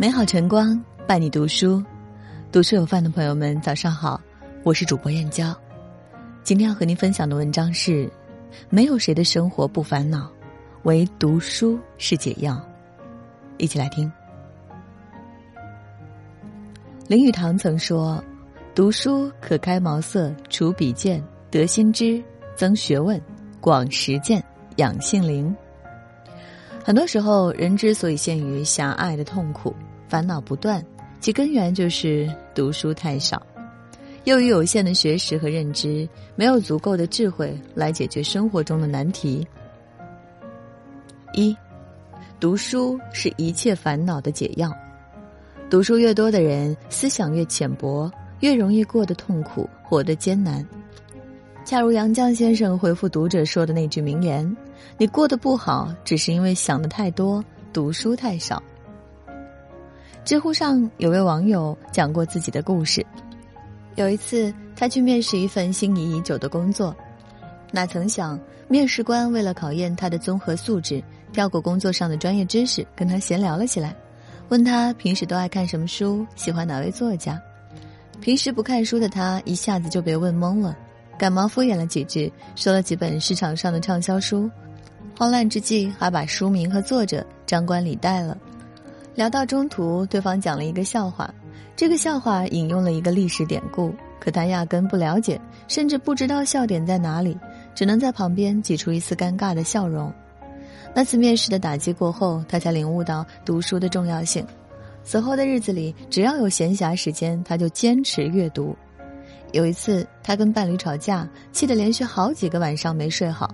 美好晨光伴你读书，读书有范的朋友们，早上好，我是主播燕娇。今天要和您分享的文章是：没有谁的生活不烦恼，唯读书是解药。一起来听。林语堂曾说：“读书可开茅塞，除鄙见，得新知，增学问，广实践，养性灵。”很多时候，人之所以陷于狭隘的痛苦、烦恼不断，其根源就是读书太少。由于有限的学识和认知，没有足够的智慧来解决生活中的难题。一，读书是一切烦恼的解药。读书越多的人，思想越浅薄，越容易过得痛苦，活得艰难。恰如杨绛先生回复读者说的那句名言：“你过得不好，只是因为想的太多，读书太少。”知乎上有位网友讲过自己的故事。有一次，他去面试一份心仪已久的工作，哪曾想面试官为了考验他的综合素质，跳过工作上的专业知识，跟他闲聊了起来，问他平时都爱看什么书，喜欢哪位作家。平时不看书的他一下子就被问懵了。赶忙敷衍了几句，说了几本市场上的畅销书，慌乱之际还把书名和作者张冠李戴了。聊到中途，对方讲了一个笑话，这个笑话引用了一个历史典故，可他压根不了解，甚至不知道笑点在哪里，只能在旁边挤出一丝尴尬的笑容。那次面试的打击过后，他才领悟到读书的重要性。此后的日子里，只要有闲暇时间，他就坚持阅读。有一次，他跟伴侣吵架，气得连续好几个晚上没睡好。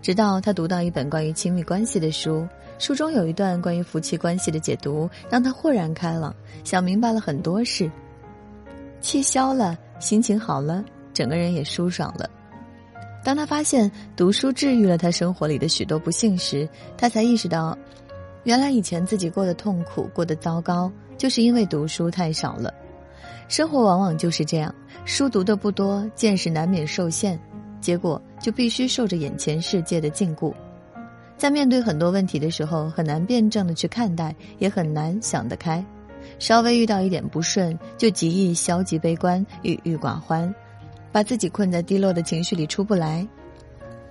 直到他读到一本关于亲密关系的书，书中有一段关于夫妻关系的解读，让他豁然开朗，想明白了很多事。气消了，心情好了，整个人也舒爽了。当他发现读书治愈了他生活里的许多不幸时，他才意识到，原来以前自己过得痛苦、过得糟糕，就是因为读书太少了。生活往往就是这样。书读的不多，见识难免受限，结果就必须受着眼前世界的禁锢，在面对很多问题的时候，很难辩证的去看待，也很难想得开。稍微遇到一点不顺，就极易消极悲观、郁郁寡欢，把自己困在低落的情绪里出不来。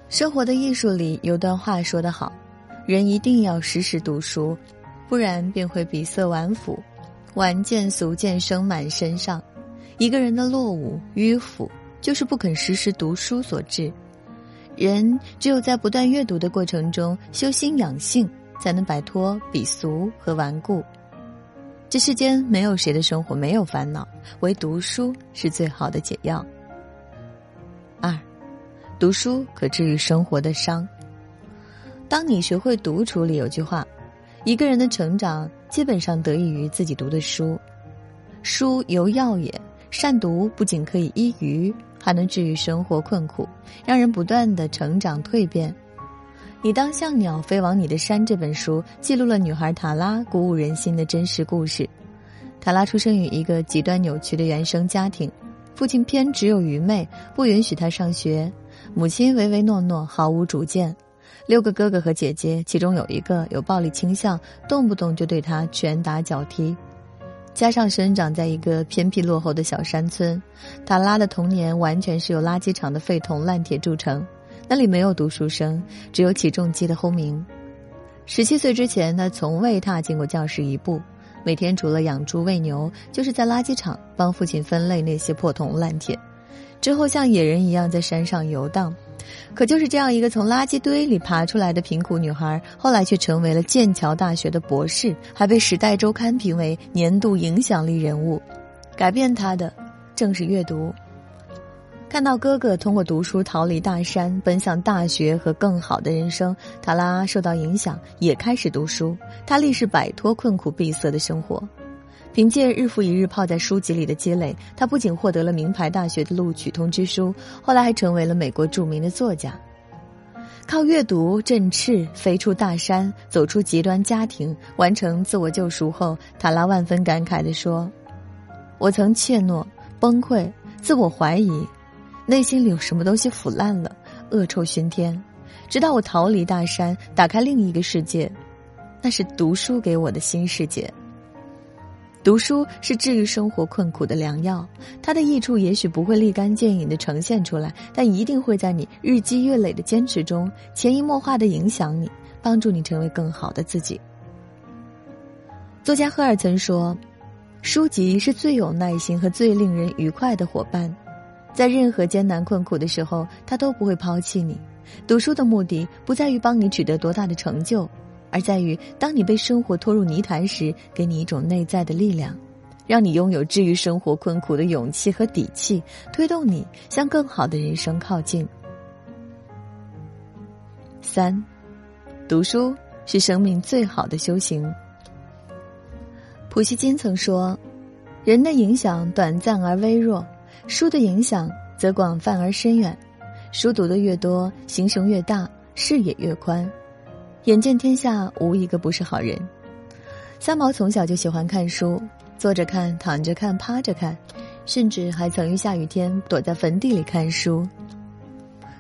生活的艺术里有段话说得好：人一定要时时读书，不然便会闭塞顽腐，顽见俗见生满身上。一个人的落伍迂腐，就是不肯时时读书所致。人只有在不断阅读的过程中修心养性，才能摆脱鄙俗和顽固。这世间没有谁的生活没有烦恼，唯读书是最好的解药。二，读书可治愈生活的伤。当你学会独处里有句话：一个人的成长基本上得益于自己读的书，书犹药也。善读不仅可以医愚，还能治愈生活困苦，让人不断的成长蜕变。你当像鸟飞往你的山这本书记录了女孩塔拉鼓舞人心的真实故事。塔拉出生于一个极端扭曲的原生家庭，父亲偏执又愚昧，不允许她上学；母亲唯唯诺诺，毫无主见。六个哥哥和姐姐，其中有一个有暴力倾向，动不动就对他拳打脚踢。加上生长在一个偏僻落后的小山村，塔拉的童年完全是由垃圾场的废铜烂铁铸成。那里没有读书声，只有起重机的轰鸣。十七岁之前，他从未踏进过教室一步。每天除了养猪喂牛，就是在垃圾场帮父亲分类那些破铜烂铁。之后像野人一样在山上游荡。可就是这样一个从垃圾堆里爬出来的贫苦女孩，后来却成为了剑桥大学的博士，还被《时代周刊》评为年度影响力人物。改变她的，正是阅读。看到哥哥通过读书逃离大山，奔向大学和更好的人生，塔拉受到影响，也开始读书。他立誓摆脱困苦闭塞的生活。凭借日复一日泡在书籍里的积累，他不仅获得了名牌大学的录取通知书，后来还成为了美国著名的作家。靠阅读振翅飞出大山，走出极端家庭，完成自我救赎后，塔拉万分感慨地说：“我曾怯懦、崩溃、自我怀疑，内心里有什么东西腐烂了，恶臭熏天。直到我逃离大山，打开另一个世界，那是读书给我的新世界。”读书是治愈生活困苦的良药，它的益处也许不会立竿见影的呈现出来，但一定会在你日积月累的坚持中，潜移默化的影响你，帮助你成为更好的自己。作家赫尔曾说：“书籍是最有耐心和最令人愉快的伙伴，在任何艰难困苦的时候，他都不会抛弃你。读书的目的不在于帮你取得多大的成就。”而在于，当你被生活拖入泥潭时，给你一种内在的力量，让你拥有治愈生活困苦的勇气和底气，推动你向更好的人生靠近。三，读书是生命最好的修行。普希金曾说：“人的影响短暂而微弱，书的影响则广泛而深远。书读的越多，心胸越大，视野越宽。”眼见天下无一个不是好人。三毛从小就喜欢看书，坐着看、躺着看、趴着看，甚至还曾于下雨天躲在坟地里看书。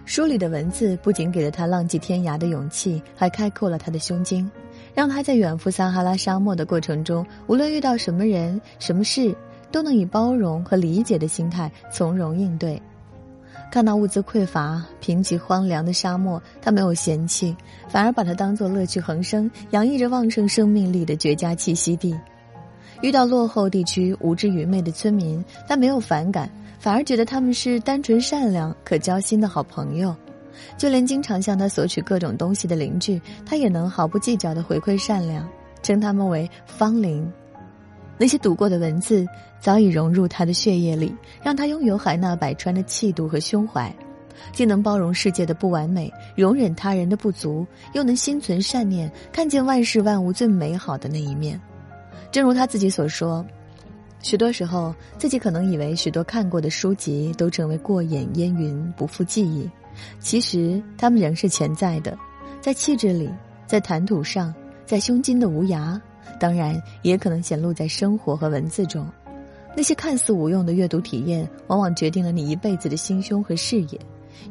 书里的文字不仅给了他浪迹天涯的勇气，还开阔了他的胸襟，让他在远赴撒哈拉沙漠的过程中，无论遇到什么人、什么事，都能以包容和理解的心态从容应对。看到物资匮乏、贫瘠荒凉的沙漠，他没有嫌弃，反而把它当作乐趣横生、洋溢着旺盛生命力的绝佳栖息地。遇到落后地区无知愚昧的村民，他没有反感，反而觉得他们是单纯善良、可交心的好朋友。就连经常向他索取各种东西的邻居，他也能毫不计较的回馈善良，称他们为芳邻。那些读过的文字早已融入他的血液里，让他拥有海纳百川的气度和胸怀，既能包容世界的不完美，容忍他人的不足，又能心存善念，看见万事万物最美好的那一面。正如他自己所说，许多时候自己可能以为许多看过的书籍都成为过眼烟云，不复记忆，其实他们仍是潜在的，在气质里，在谈吐上，在胸襟的无涯。当然，也可能显露在生活和文字中。那些看似无用的阅读体验，往往决定了你一辈子的心胸和视野，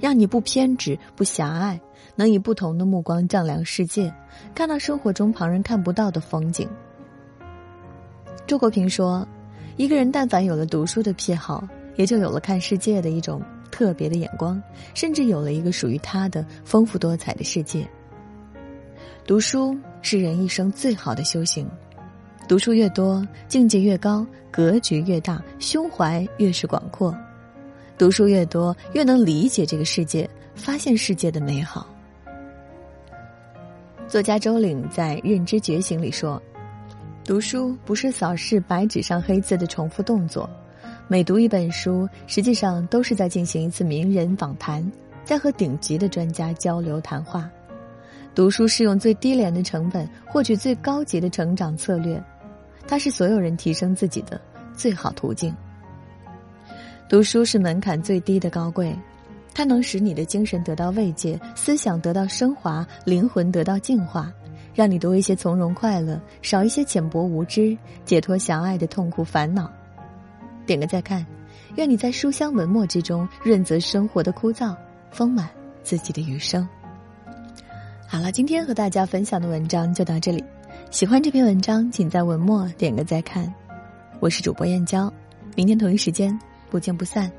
让你不偏执、不狭隘，能以不同的目光丈量世界，看到生活中旁人看不到的风景。周国平说：“一个人但凡有了读书的癖好，也就有了看世界的一种特别的眼光，甚至有了一个属于他的丰富多彩的世界。”读书是人一生最好的修行，读书越多，境界越高，格局越大，胸怀越是广阔。读书越多，越能理解这个世界，发现世界的美好。作家周岭在《认知觉醒》里说：“读书不是扫视白纸上黑字的重复动作，每读一本书，实际上都是在进行一次名人访谈，在和顶级的专家交流谈话。”读书是用最低廉的成本获取最高级的成长策略，它是所有人提升自己的最好途径。读书是门槛最低的高贵，它能使你的精神得到慰藉，思想得到升华，灵魂得到净化，让你多一些从容快乐，少一些浅薄无知，解脱狭隘的痛苦烦恼。点个再看，愿你在书香文墨之中润泽生活的枯燥，丰满自己的余生。好了，今天和大家分享的文章就到这里。喜欢这篇文章，请在文末点个再看。我是主播燕娇，明天同一时间不见不散。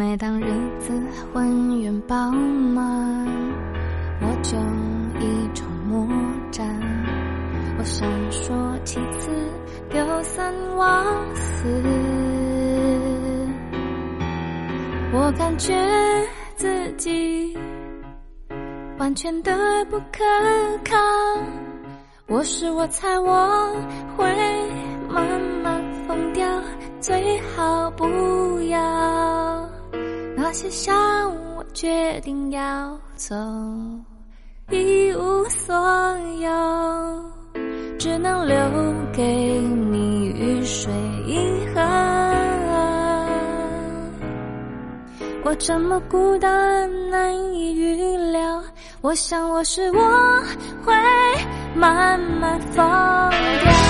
每当日子浑圆饱满，我就一筹莫展。我闪烁其词，丢三忘四。我感觉自己完全的不可靠。我是我猜我会慢慢疯掉，最好不要。那些伤，我决定要走，一无所有，只能留给你雨水印痕。我这么孤单，难以预料。我想我是我会慢慢放掉。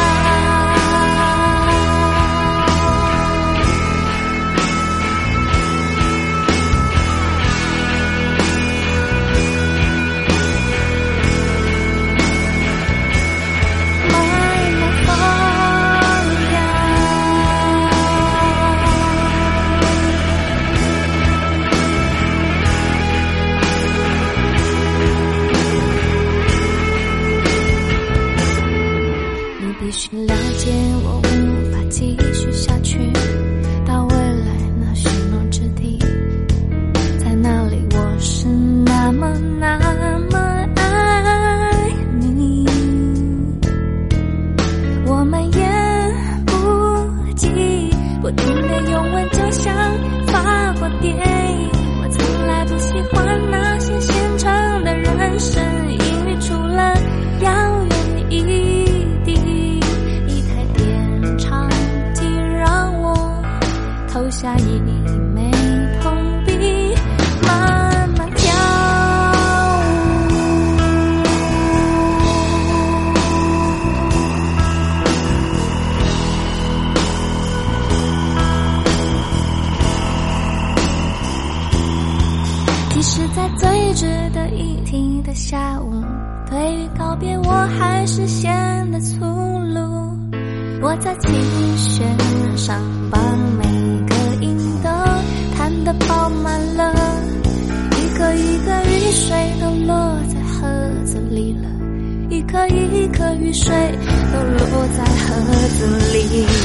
would 在琴弦上把每个音都弹得饱满了。一颗一颗雨水都落在盒子里了。一颗一颗雨水都落在盒子里。